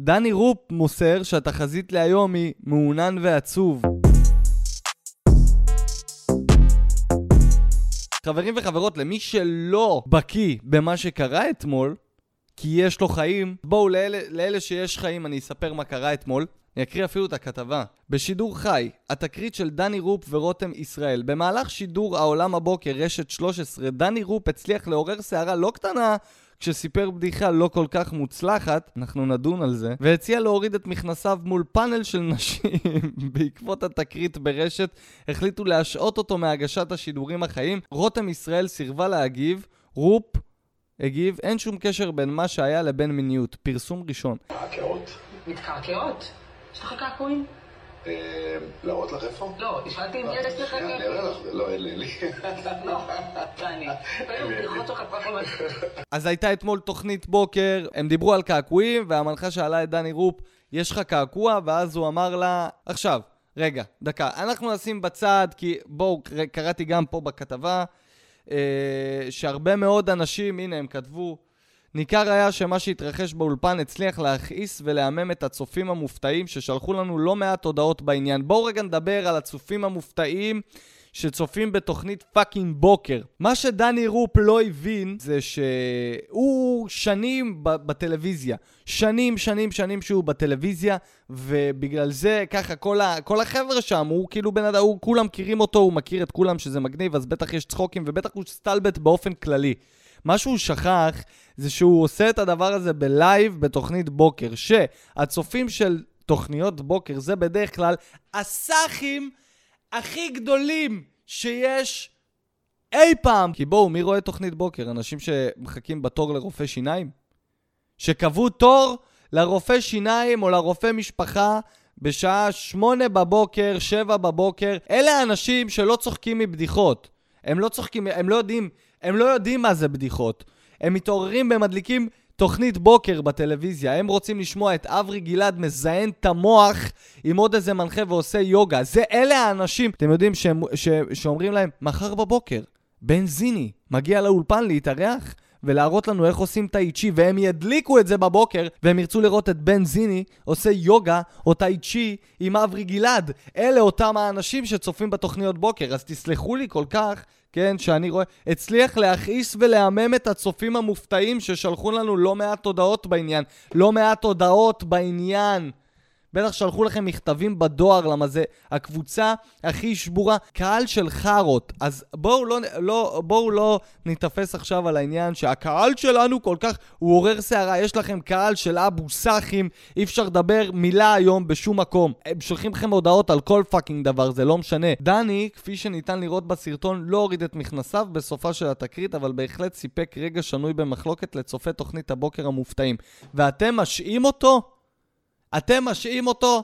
דני רופ מוסר שהתחזית להיום היא מעונן ועצוב. חברים וחברות, למי שלא בקיא במה שקרה אתמול, כי יש לו חיים, בואו לאלה, לאלה שיש חיים אני אספר מה קרה אתמול. אני אקריא אפילו את הכתבה. בשידור חי, התקרית של דני רופ ורותם ישראל. במהלך שידור העולם הבוקר, רשת 13, דני רופ הצליח לעורר סערה לא קטנה כשסיפר בדיחה לא כל כך מוצלחת, אנחנו נדון על זה, והציע להוריד את מכנסיו מול פאנל של נשים. בעקבות התקרית ברשת, החליטו להשעות אותו מהגשת השידורים החיים. רותם ישראל סירבה להגיב, רופ הגיב, אין שום קשר בין מה שהיה לבין מיניות. פרסום ראשון. קעקעות? מתקעקעות? יש לך קעקועים? אה, להראות לך איפה? לא, שאלתי אם יש לך שנייה, אני אראה לך, לא, אין לי. לא, אני. אז הייתה אתמול תוכנית בוקר, הם דיברו על קעקועים, והמנחה שאלה את דני רופ, יש לך קעקוע? ואז הוא אמר לה, עכשיו, רגע, דקה, אנחנו נשים בצד, כי בואו, קר- קראתי גם פה בכתבה, אה, שהרבה מאוד אנשים, הנה הם כתבו, ניכר היה שמה שהתרחש באולפן הצליח להכעיס ולהמם את הצופים המופתעים ששלחו לנו לא מעט הודעות בעניין. בואו רגע נדבר על הצופים המופתעים שצופים בתוכנית fucking בוקר. מה שדני רופ לא הבין זה שהוא שנים בטלוויזיה. שנים, שנים, שנים שהוא בטלוויזיה, ובגלל זה ככה כל, ה- כל החבר'ה שם, הוא כאילו בן אדם, כולם מכירים אותו, הוא מכיר את כולם שזה מגניב, אז בטח יש צחוקים, ובטח הוא סטלבט באופן כללי. מה שהוא שכח זה שהוא עושה את הדבר הזה בלייב בתוכנית בוקר, שהצופים של תוכניות בוקר זה בדרך כלל הסאחים הכי גדולים שיש אי פעם. כי בואו, מי רואה תוכנית בוקר? אנשים שמחכים בתור לרופא שיניים? שקבעו תור לרופא שיניים או לרופא משפחה בשעה שמונה בבוקר, שבע בבוקר. אלה האנשים שלא צוחקים מבדיחות. הם לא צוחקים, הם לא יודעים, הם לא יודעים מה זה בדיחות. הם מתעוררים ומדליקים תוכנית בוקר בטלוויזיה. הם רוצים לשמוע את אברי גלעד מזיין את המוח עם עוד איזה מנחה ועושה יוגה. זה אלה האנשים, אתם יודעים, שהם, ש, שאומרים להם, מחר בבוקר, בן זיני מגיע לאולפן להתארח ולהראות לנו איך עושים טאי צ'י, והם ידליקו את זה בבוקר, והם ירצו לראות את בן זיני עושה יוגה או טאי צ'י עם אברי גלעד. אלה אותם האנשים שצופים בתוכניות בוקר, אז תסלחו לי כל כך, כן, שאני רואה, הצליח להכעיס ולהמם את הצופים המופתעים ששלחו לנו לא מעט הודעות בעניין. לא מעט הודעות בעניין. בטח שלחו לכם מכתבים בדואר, למה זה הקבוצה הכי שבורה. קהל של חארות. אז בואו לא, לא, בואו לא ניתפס עכשיו על העניין שהקהל שלנו כל כך, הוא עורר סערה. יש לכם קהל של אבו סאחים, אי אפשר לדבר מילה היום בשום מקום. הם שולחים לכם הודעות על כל fucking דבר, זה לא משנה. דני, כפי שניתן לראות בסרטון, לא הוריד את מכנסיו בסופה של התקרית, אבל בהחלט סיפק רגע שנוי במחלוקת לצופי תוכנית הבוקר המופתעים. ואתם משעים אותו? אתם משעים אותו?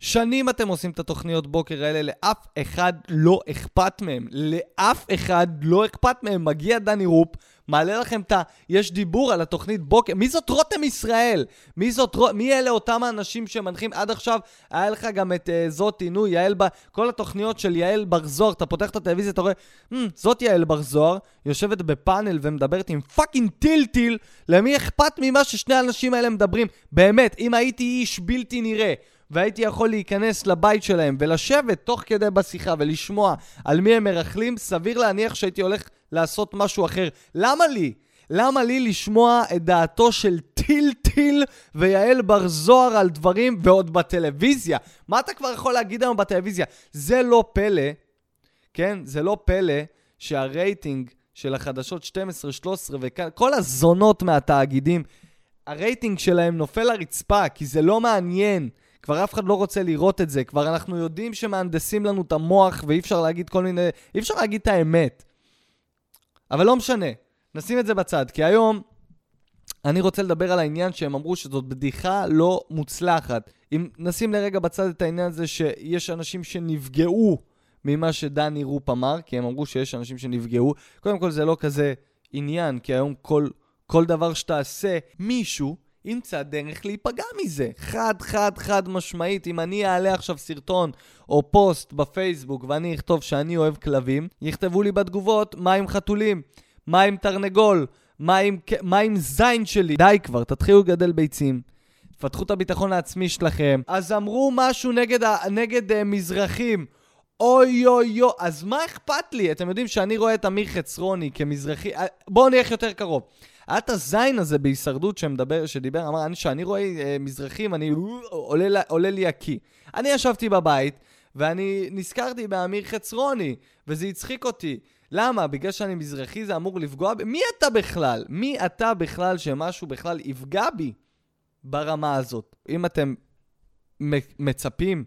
שנים אתם עושים את התוכניות בוקר האלה, לאף אחד לא אכפת מהם. לאף אחד לא אכפת מהם. מגיע דני רופ, מעלה לכם את ה... יש דיבור על התוכנית בוקר. מי זאת רותם ישראל? מי זאת? מי אלה אותם האנשים שמנחים? עד עכשיו היה לך גם את uh, זאתי, נו, יעל ב... כל התוכניות של יעל בר זוהר, אתה פותח את הטלוויזיה, אתה רואה, hmm, זאת יעל בר זוהר, יושבת בפאנל ומדברת עם fucking טילטיל, למי אכפת ממה ששני האנשים האלה מדברים? באמת, אם הייתי איש בלתי נראה, והייתי יכול להיכנס לבית שלהם ולשבת תוך כדי בשיחה ולשמוע על מי הם מרכלים, סביר להניח שהייתי הולך לעשות משהו אחר. למה לי? למה לי לשמוע את דעתו של טילטיל ויעל בר זוהר על דברים ועוד בטלוויזיה? מה אתה כבר יכול להגיד היום בטלוויזיה? זה לא פלא, כן? זה לא פלא שהרייטינג של החדשות 12, 13 וכל הזונות מהתאגידים, הרייטינג שלהם נופל לרצפה, כי זה לא מעניין. כבר אף אחד לא רוצה לראות את זה, כבר אנחנו יודעים שמהנדסים לנו את המוח ואי אפשר להגיד כל מיני... אי אפשר להגיד את האמת. אבל לא משנה, נשים את זה בצד, כי היום אני רוצה לדבר על העניין שהם אמרו שזאת בדיחה לא מוצלחת. אם נשים לרגע בצד את העניין הזה שיש אנשים שנפגעו ממה שדני רופ אמר, כי הם אמרו שיש אנשים שנפגעו, קודם כל זה לא כזה עניין, כי היום כל, כל דבר שתעשה, מישהו ימצא דרך להיפגע מזה. חד, חד, חד משמעית. אם אני אעלה עכשיו סרטון או פוסט בפייסבוק ואני אכתוב שאני אוהב כלבים, יכתבו לי בתגובות מה עם חתולים, מה עם תרנגול, מה עם, מה עם זין שלי. די כבר, תתחילו לגדל ביצים. פתחו את הביטחון העצמי שלכם. אז אמרו משהו נגד, נגד uh, מזרחים. אוי אוי אוי, אז מה אכפת לי? אתם יודעים שאני רואה את אמיר חצרוני כמזרחי, אה, בואו נלך יותר קרוב. היה את הזין הזה בהישרדות שמדבר, שדיבר, אמר, אני, שאני רואה אה, מזרחים, אני, עולה, לה- עולה לי הקיא. אני ישבתי בבית, ואני נזכרתי באמיר חצרוני, וזה הצחיק אותי. למה? בגלל שאני מזרחי זה אמור לפגוע ב... מי אתה בכלל? מי אתה בכלל שמשהו בכלל יפגע בי ברמה הזאת? אם אתם מצפים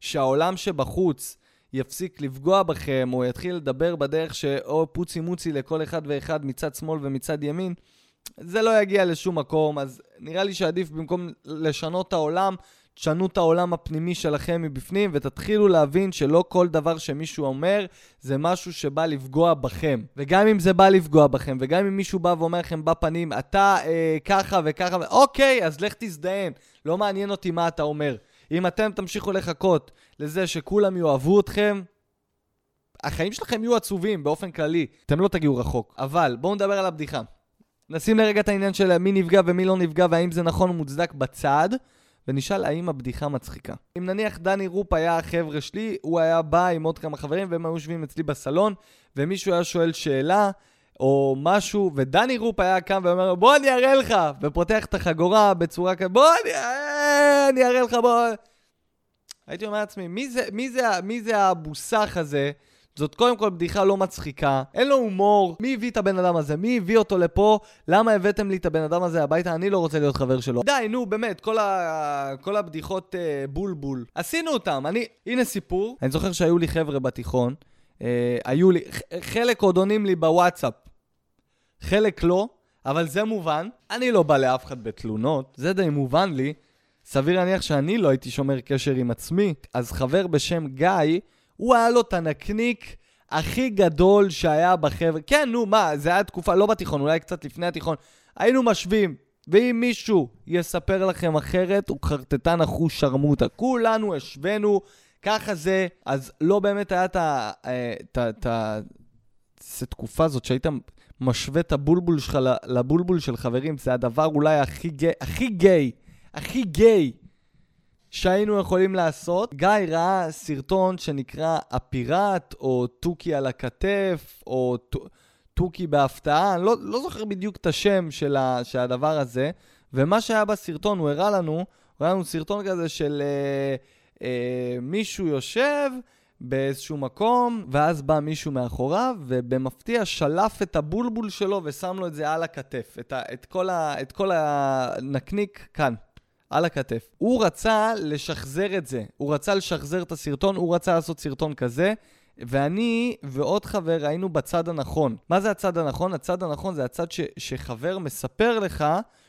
שהעולם שבחוץ יפסיק לפגוע בכם, או יתחיל לדבר בדרך שאו פוצי מוצי לכל אחד ואחד מצד שמאל ומצד ימין, זה לא יגיע לשום מקום, אז נראה לי שעדיף במקום לשנות את העולם, תשנו את העולם הפנימי שלכם מבפנים, ותתחילו להבין שלא כל דבר שמישהו אומר, זה משהו שבא לפגוע בכם. וגם אם זה בא לפגוע בכם, וגם אם מישהו בא ואומר לכם בפנים, אתה אה, ככה וככה, אוקיי, אז לך תזדיין. לא מעניין אותי מה אתה אומר. אם אתם תמשיכו לחכות לזה שכולם יאהבו אתכם, החיים שלכם יהיו עצובים באופן כללי. אתם לא תגיעו רחוק. אבל בואו נדבר על הבדיחה. נשים לרגע את העניין של מי נפגע ומי לא נפגע והאם זה נכון ומוצדק בצד, ונשאל האם הבדיחה מצחיקה. אם נניח דני רופ היה החבר'ה שלי, הוא היה בא עם עוד כמה חברים והם היו יושבים אצלי בסלון, ומישהו היה שואל שאלה או משהו, ודני רופ היה קם ואומר, בוא אני אראה לך, ופותח את החגורה בצורה כזאת, בוא אני, אה, אני אראה לך, בוא... הייתי אומר לעצמי, מי זה, מי זה, מי זה הבוסח הזה? זאת קודם כל בדיחה לא מצחיקה, אין לו הומור. מי הביא את הבן אדם הזה? מי הביא אותו לפה? למה הבאתם לי את הבן אדם הזה הביתה? אני לא רוצה להיות חבר שלו. די, נו, באמת, כל, ה... כל הבדיחות אה, בולבול. עשינו אותם. אני... הנה סיפור. אני זוכר שהיו לי חבר'ה בתיכון. אה, היו לי... חלק עוד עונים לי בוואטסאפ. חלק לא, אבל זה מובן. אני לא בא לאף אחד בתלונות, זה די מובן לי. סביר להניח שאני לא הייתי שומר קשר עם עצמי. אז חבר בשם גיא, הוא היה לו את הנקניק הכי גדול שהיה בחבר'ה. כן, נו, מה, זה היה תקופה, לא בתיכון, אולי קצת לפני התיכון. היינו משווים, ואם מישהו יספר לכם אחרת, הוא חרטטן אחוז שרמוטה. כולנו השווינו, ככה זה. אז לא באמת היה את ה... אה, את ה... את ה... זה תקופה הזאת שהיית משווה את הבולבול שלך לבולבול של חברים, זה הדבר אולי הכי גיי, הכי גיי, הכי גיי שהיינו יכולים לעשות. גיא ראה סרטון שנקרא הפיראט, או תוכי על הכתף, או תוכי בהפתעה, אני לא, לא זוכר בדיוק את השם של, ה, של הדבר הזה, ומה שהיה בסרטון, הוא הראה לנו, הוא הראה לנו סרטון כזה של אה, אה, מישהו יושב, באיזשהו מקום, ואז בא מישהו מאחוריו, ובמפתיע שלף את הבולבול שלו ושם לו את זה על הכתף. את, ה, את, כל, ה, את כל הנקניק כאן, על הכתף. הוא רצה לשחזר את זה, הוא רצה לשחזר את הסרטון, הוא רצה לעשות סרטון כזה. ואני ועוד חבר היינו בצד הנכון. מה זה הצד הנכון? הצד הנכון זה הצד ש, שחבר מספר לך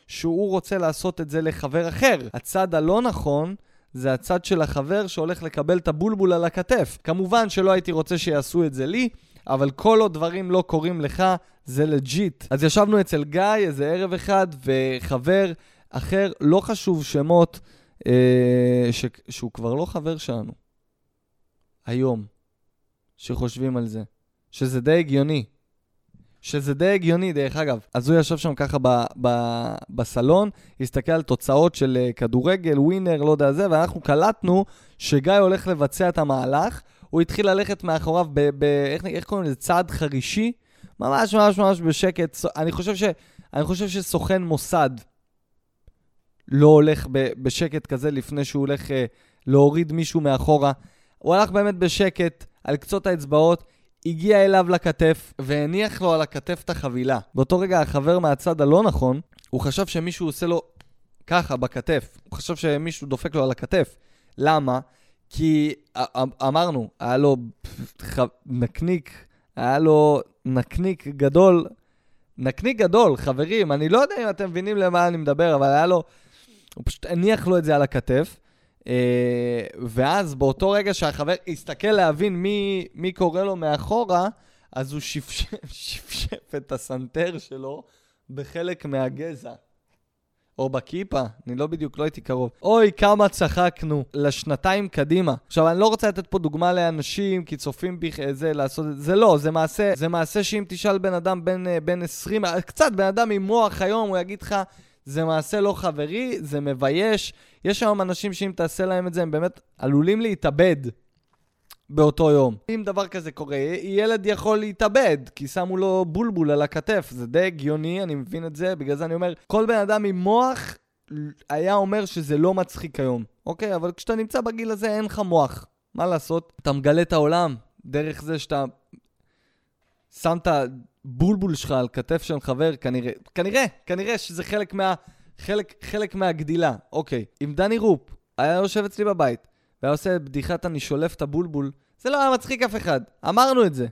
שהוא רוצה לעשות את זה לחבר אחר. הצד הלא נכון זה הצד של החבר שהולך לקבל את הבולבול על הכתף. כמובן שלא הייתי רוצה שיעשו את זה לי, אבל כל עוד דברים לא קורים לך, זה לג'יט. אז ישבנו אצל גיא איזה ערב אחד, וחבר אחר, לא חשוב שמות, אה, ש... שהוא כבר לא חבר שלנו. היום. שחושבים על זה. שזה די הגיוני. שזה די הגיוני, דרך אגב. אז הוא ישב שם ככה ב, ב, בסלון, הסתכל על תוצאות של uh, כדורגל, ווינר, לא יודע זה, ואנחנו קלטנו שגיא הולך לבצע את המהלך. הוא התחיל ללכת מאחוריו, ב, ב, איך, איך קוראים לזה? צעד חרישי? ממש ממש ממש בשקט. אני חושב, ש, אני חושב שסוכן מוסד לא הולך ב, בשקט כזה לפני שהוא הולך uh, להוריד מישהו מאחורה. הוא הלך באמת בשקט, על קצות האצבעות, הגיע אליו לכתף והניח לו על הכתף את החבילה. באותו רגע החבר מהצד הלא נכון, הוא חשב שמישהו עושה לו ככה בכתף. הוא חשב שמישהו דופק לו על הכתף. למה? כי א- א- אמרנו, היה לו נקניק, היה לו נקניק גדול. נקניק גדול, חברים, אני לא יודע אם אתם מבינים למה אני מדבר, אבל היה לו... הוא פשוט הניח לו את זה על הכתף. אה, ואז באותו רגע שהחבר הסתכל להבין מי, מי קורא לו מאחורה, אז הוא שפשף, שפשף את הסנטר שלו בחלק מהגזע. או בכיפה, אני לא בדיוק, לא הייתי קרוב. אוי, כמה צחקנו לשנתיים קדימה. עכשיו, אני לא רוצה לתת פה דוגמה לאנשים, כי צופים בי זה, לעשות את זה. זה לא, זה מעשה, זה מעשה שאם תשאל בן אדם בן, אה, בן 20, קצת בן אדם עם מוח היום, הוא יגיד לך, זה מעשה לא חברי, זה מבייש. יש היום אנשים שאם תעשה להם את זה, הם באמת עלולים להתאבד באותו יום. אם דבר כזה קורה, ילד יכול להתאבד, כי שמו לו בולבול על הכתף. זה די הגיוני, אני מבין את זה, בגלל זה אני אומר, כל בן אדם עם מוח היה אומר שזה לא מצחיק היום, אוקיי? אבל כשאתה נמצא בגיל הזה, אין לך מוח. מה לעשות? אתה מגלה את העולם דרך זה שאתה שם את הבולבול שלך על כתף של חבר, כנראה, כנראה, כנראה שזה חלק מה... חלק, חלק מהגדילה. אוקיי, אם דני רופ היה יושב אצלי בבית והיה עושה בדיחת אני שולף את הבולבול, זה לא היה מצחיק אף אחד. אמרנו את זה.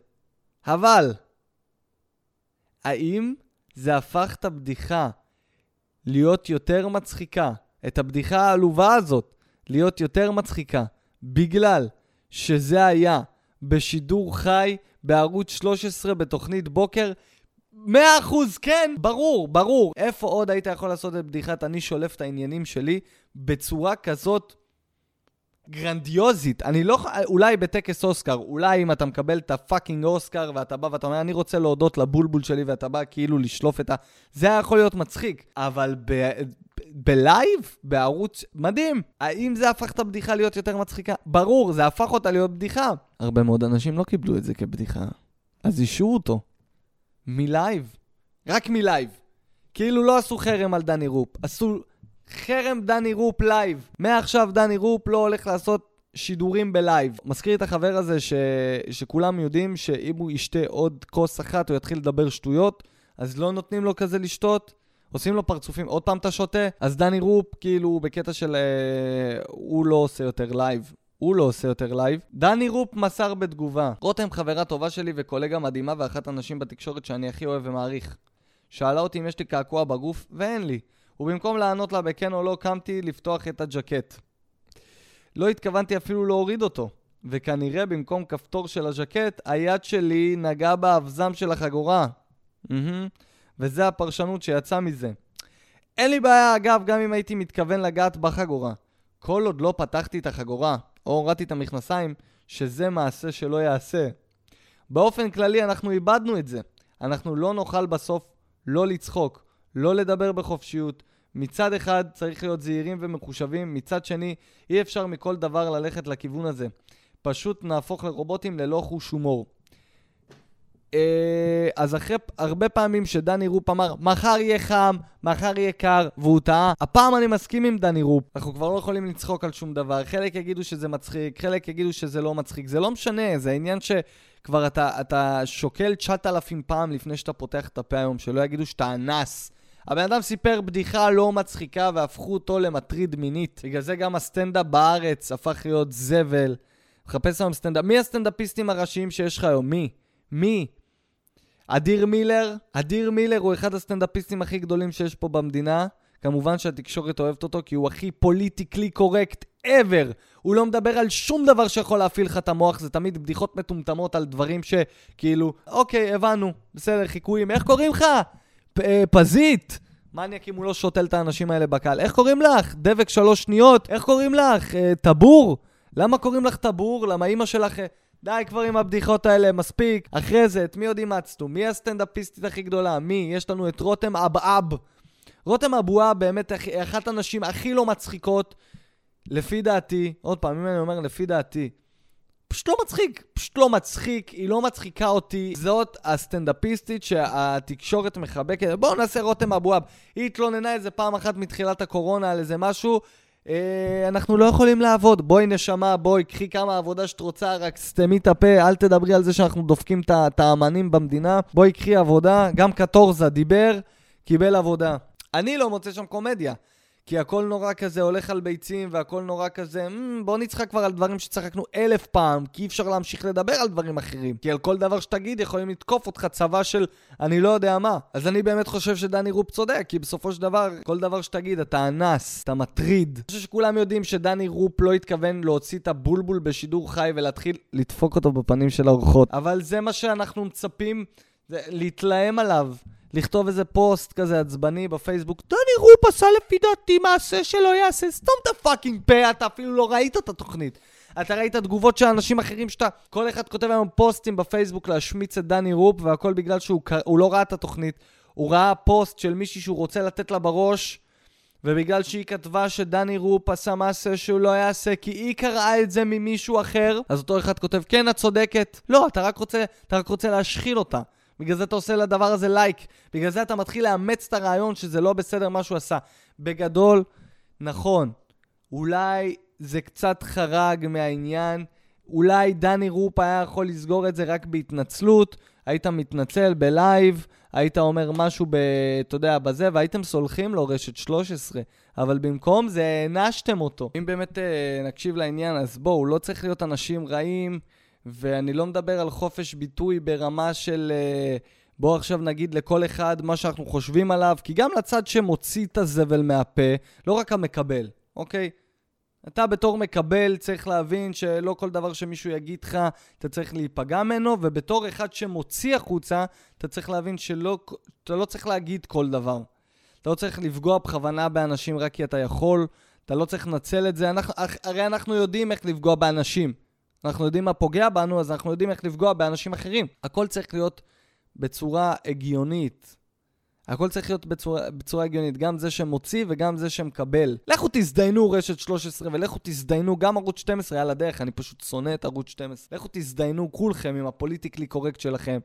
אבל, האם זה הפך את הבדיחה להיות יותר מצחיקה, את הבדיחה העלובה הזאת, להיות יותר מצחיקה, בגלל שזה היה בשידור חי בערוץ 13 בתוכנית בוקר? מאה אחוז, כן, ברור, ברור. איפה עוד היית יכול לעשות את בדיחת אני שולף את העניינים שלי בצורה כזאת גרנדיוזית? אני לא... אולי בטקס אוסקר, אולי אם אתה מקבל את ה fucking אוסקר ואתה בא ואתה אומר, אני רוצה להודות לבולבול שלי ואתה בא כאילו לשלוף את ה... זה היה יכול להיות מצחיק, אבל ב... בלייב? בערוץ מדהים. האם זה הפך את הבדיחה להיות יותר מצחיקה? ברור, זה הפך אותה להיות בדיחה. הרבה מאוד אנשים לא קיבלו את זה כבדיחה. אז אישרו אותו. מלייב. רק מלייב. כאילו לא עשו חרם על דני רופ, עשו חרם דני רופ לייב. מעכשיו דני רופ לא הולך לעשות שידורים בלייב. מזכיר את החבר הזה ש... שכולם יודעים שאם הוא ישתה עוד כוס אחת הוא יתחיל לדבר שטויות, אז לא נותנים לו כזה לשתות. עושים לו פרצופים, עוד פעם אתה שותה? אז דני רופ, כאילו, בקטע של... אה, הוא לא עושה יותר לייב. הוא לא עושה יותר לייב. דני רופ מסר בתגובה. רותם חברה טובה שלי וקולגה מדהימה ואחת הנשים בתקשורת שאני הכי אוהב ומעריך. שאלה אותי אם יש לי קעקוע בגוף, ואין לי. ובמקום לענות לה בכן או לא, קמתי לפתוח את הג'קט. לא התכוונתי אפילו להוריד אותו. וכנראה במקום כפתור של הז'קט, היד שלי נגעה באבזם של החגורה. Mm-hmm. וזה הפרשנות שיצאה מזה. אין לי בעיה, אגב, גם אם הייתי מתכוון לגעת בחגורה. כל עוד לא פתחתי את החגורה, או הורדתי את המכנסיים, שזה מעשה שלא יעשה. באופן כללי אנחנו איבדנו את זה. אנחנו לא נוכל בסוף לא לצחוק, לא לדבר בחופשיות. מצד אחד צריך להיות זהירים ומחושבים, מצד שני אי אפשר מכל דבר ללכת לכיוון הזה. פשוט נהפוך לרובוטים ללא חוש הומור. אה, אז אחרי הרבה פעמים שדני רופ אמר, מחר יהיה חם, מחר יהיה קר, והוא טעה, הפעם אני מסכים עם דני רופ. אנחנו כבר לא יכולים לצחוק על שום דבר. חלק יגידו שזה מצחיק, חלק יגידו שזה לא מצחיק. זה לא משנה, זה העניין שכבר אתה, אתה שוקל 9,000 פעם לפני שאתה פותח את הפה היום, שלא יגידו שאתה אנס. הבן אדם סיפר בדיחה לא מצחיקה והפכו אותו למטריד מינית. בגלל זה גם הסטנדאפ בארץ הפך להיות זבל. מחפש היום סטנדאפ. מי הסטנדאפיסטים הראשיים שיש לך היום? מי? מי? אדיר מילר, אדיר מילר הוא אחד הסטנדאפיסטים הכי גדולים שיש פה במדינה. כמובן שהתקשורת אוהבת אותו כי הוא הכי פוליטיקלי קורקט ever. הוא לא מדבר על שום דבר שיכול להפעיל לך את המוח, זה תמיד בדיחות מטומטמות על דברים שכאילו, אוקיי, הבנו, בסדר, חיקויים. איך קוראים לך? פ- אה, פזית. מניאק אם הוא לא שותל את האנשים האלה בקהל. איך קוראים לך? דבק שלוש שניות. איך קוראים לך? אה, טבור? למה קוראים לך טבור? למה אימא שלך... אה, די כבר עם הבדיחות האלה, מספיק. אחרי זה, את מי עוד אימצנו? מי הסטנדאפיסטית הכי גדולה? מי? יש לנו את רותם אבאב. רותם אבואב באמת אחת הנשים הכי לא מצחיקות, לפי דעתי. עוד פעם, אם אני אומר לפי דעתי, פשוט לא מצחיק, פשוט לא מצחיק, היא לא מצחיקה אותי. זאת הסטנדאפיסטית שהתקשורת מחבקת. בואו נעשה רותם אבואב. היא התלוננה איזה פעם אחת מתחילת הקורונה על איזה משהו. אה, אנחנו לא יכולים לעבוד. בואי נשמה, בואי, קחי כמה עבודה שאת רוצה, רק סתמי את הפה, אל תדברי על זה שאנחנו דופקים את האמנים במדינה. בואי, קחי עבודה. גם קטורזה דיבר, קיבל עבודה. אני לא מוצא שם קומדיה. כי הכל נורא כזה הולך על ביצים, והכל נורא כזה, mm, בוא נצחק כבר על דברים שצחקנו אלף פעם, כי אי אפשר להמשיך לדבר על דברים אחרים. כי על כל דבר שתגיד יכולים לתקוף אותך צבא של אני לא יודע מה. אז אני באמת חושב שדני רופ צודק, כי בסופו של דבר, כל דבר שתגיד, אתה אנס, אתה מטריד. אני חושב שכולם יודעים שדני רופ לא התכוון להוציא את הבולבול בשידור חי ולהתחיל לדפוק אותו בפנים של האורחות. אבל זה מה שאנחנו מצפים, להתלהם עליו. לכתוב איזה פוסט כזה עצבני בפייסבוק, דני רופ עשה לפי דעתי מעשה שלא יעשה, סתום את ה fucking פה, אתה אפילו לא ראית את התוכנית. אתה ראית תגובות של אנשים אחרים שאתה, כל אחד כותב היום פוסטים בפייסבוק להשמיץ את דני רופ, והכל בגלל שהוא לא ראה את התוכנית. הוא ראה פוסט של מישהי שהוא רוצה לתת לה בראש, ובגלל שהיא כתבה שדני רופ עשה מעשה שהוא לא יעשה כי היא קראה את זה ממישהו אחר, אז אותו אחד כותב, כן, את צודקת. לא, אתה רק רוצה, אתה רק רוצה להשחיל אותה. בגלל זה אתה עושה לדבר הזה לייק. בגלל זה אתה מתחיל לאמץ את הרעיון שזה לא בסדר מה שהוא עשה. בגדול, נכון, אולי זה קצת חרג מהעניין. אולי דני רופ היה יכול לסגור את זה רק בהתנצלות, היית מתנצל בלייב, היית אומר משהו, ב, אתה יודע, בזה, והייתם סולחים לו רשת 13. אבל במקום זה הענשתם אותו. אם באמת אה, נקשיב לעניין, אז בואו, לא צריך להיות אנשים רעים, ואני לא מדבר על חופש ביטוי ברמה של... אה, בואו עכשיו נגיד לכל אחד מה שאנחנו חושבים עליו, כי גם לצד שמוציא את הזבל מהפה, לא רק המקבל, אוקיי? אתה בתור מקבל צריך להבין שלא כל דבר שמישהו יגיד לך, אתה צריך להיפגע ממנו, ובתור אחד שמוציא החוצה, אתה צריך להבין שלא, אתה לא צריך להגיד כל דבר. אתה לא צריך לפגוע בכוונה באנשים רק כי אתה יכול, אתה לא צריך לנצל את זה. אנחנו, הרי אנחנו יודעים איך לפגוע באנשים. אנחנו יודעים מה פוגע בנו, אז אנחנו יודעים איך לפגוע באנשים אחרים. הכל צריך להיות בצורה הגיונית. הכל צריך להיות בצורה, בצורה הגיונית, גם זה שמוציא וגם זה שמקבל. לכו תזדיינו רשת 13 ולכו תזדיינו גם ערוץ 12, על הדרך, אני פשוט שונא את ערוץ 12. לכו תזדיינו כולכם עם הפוליטיקלי קורקט שלכם.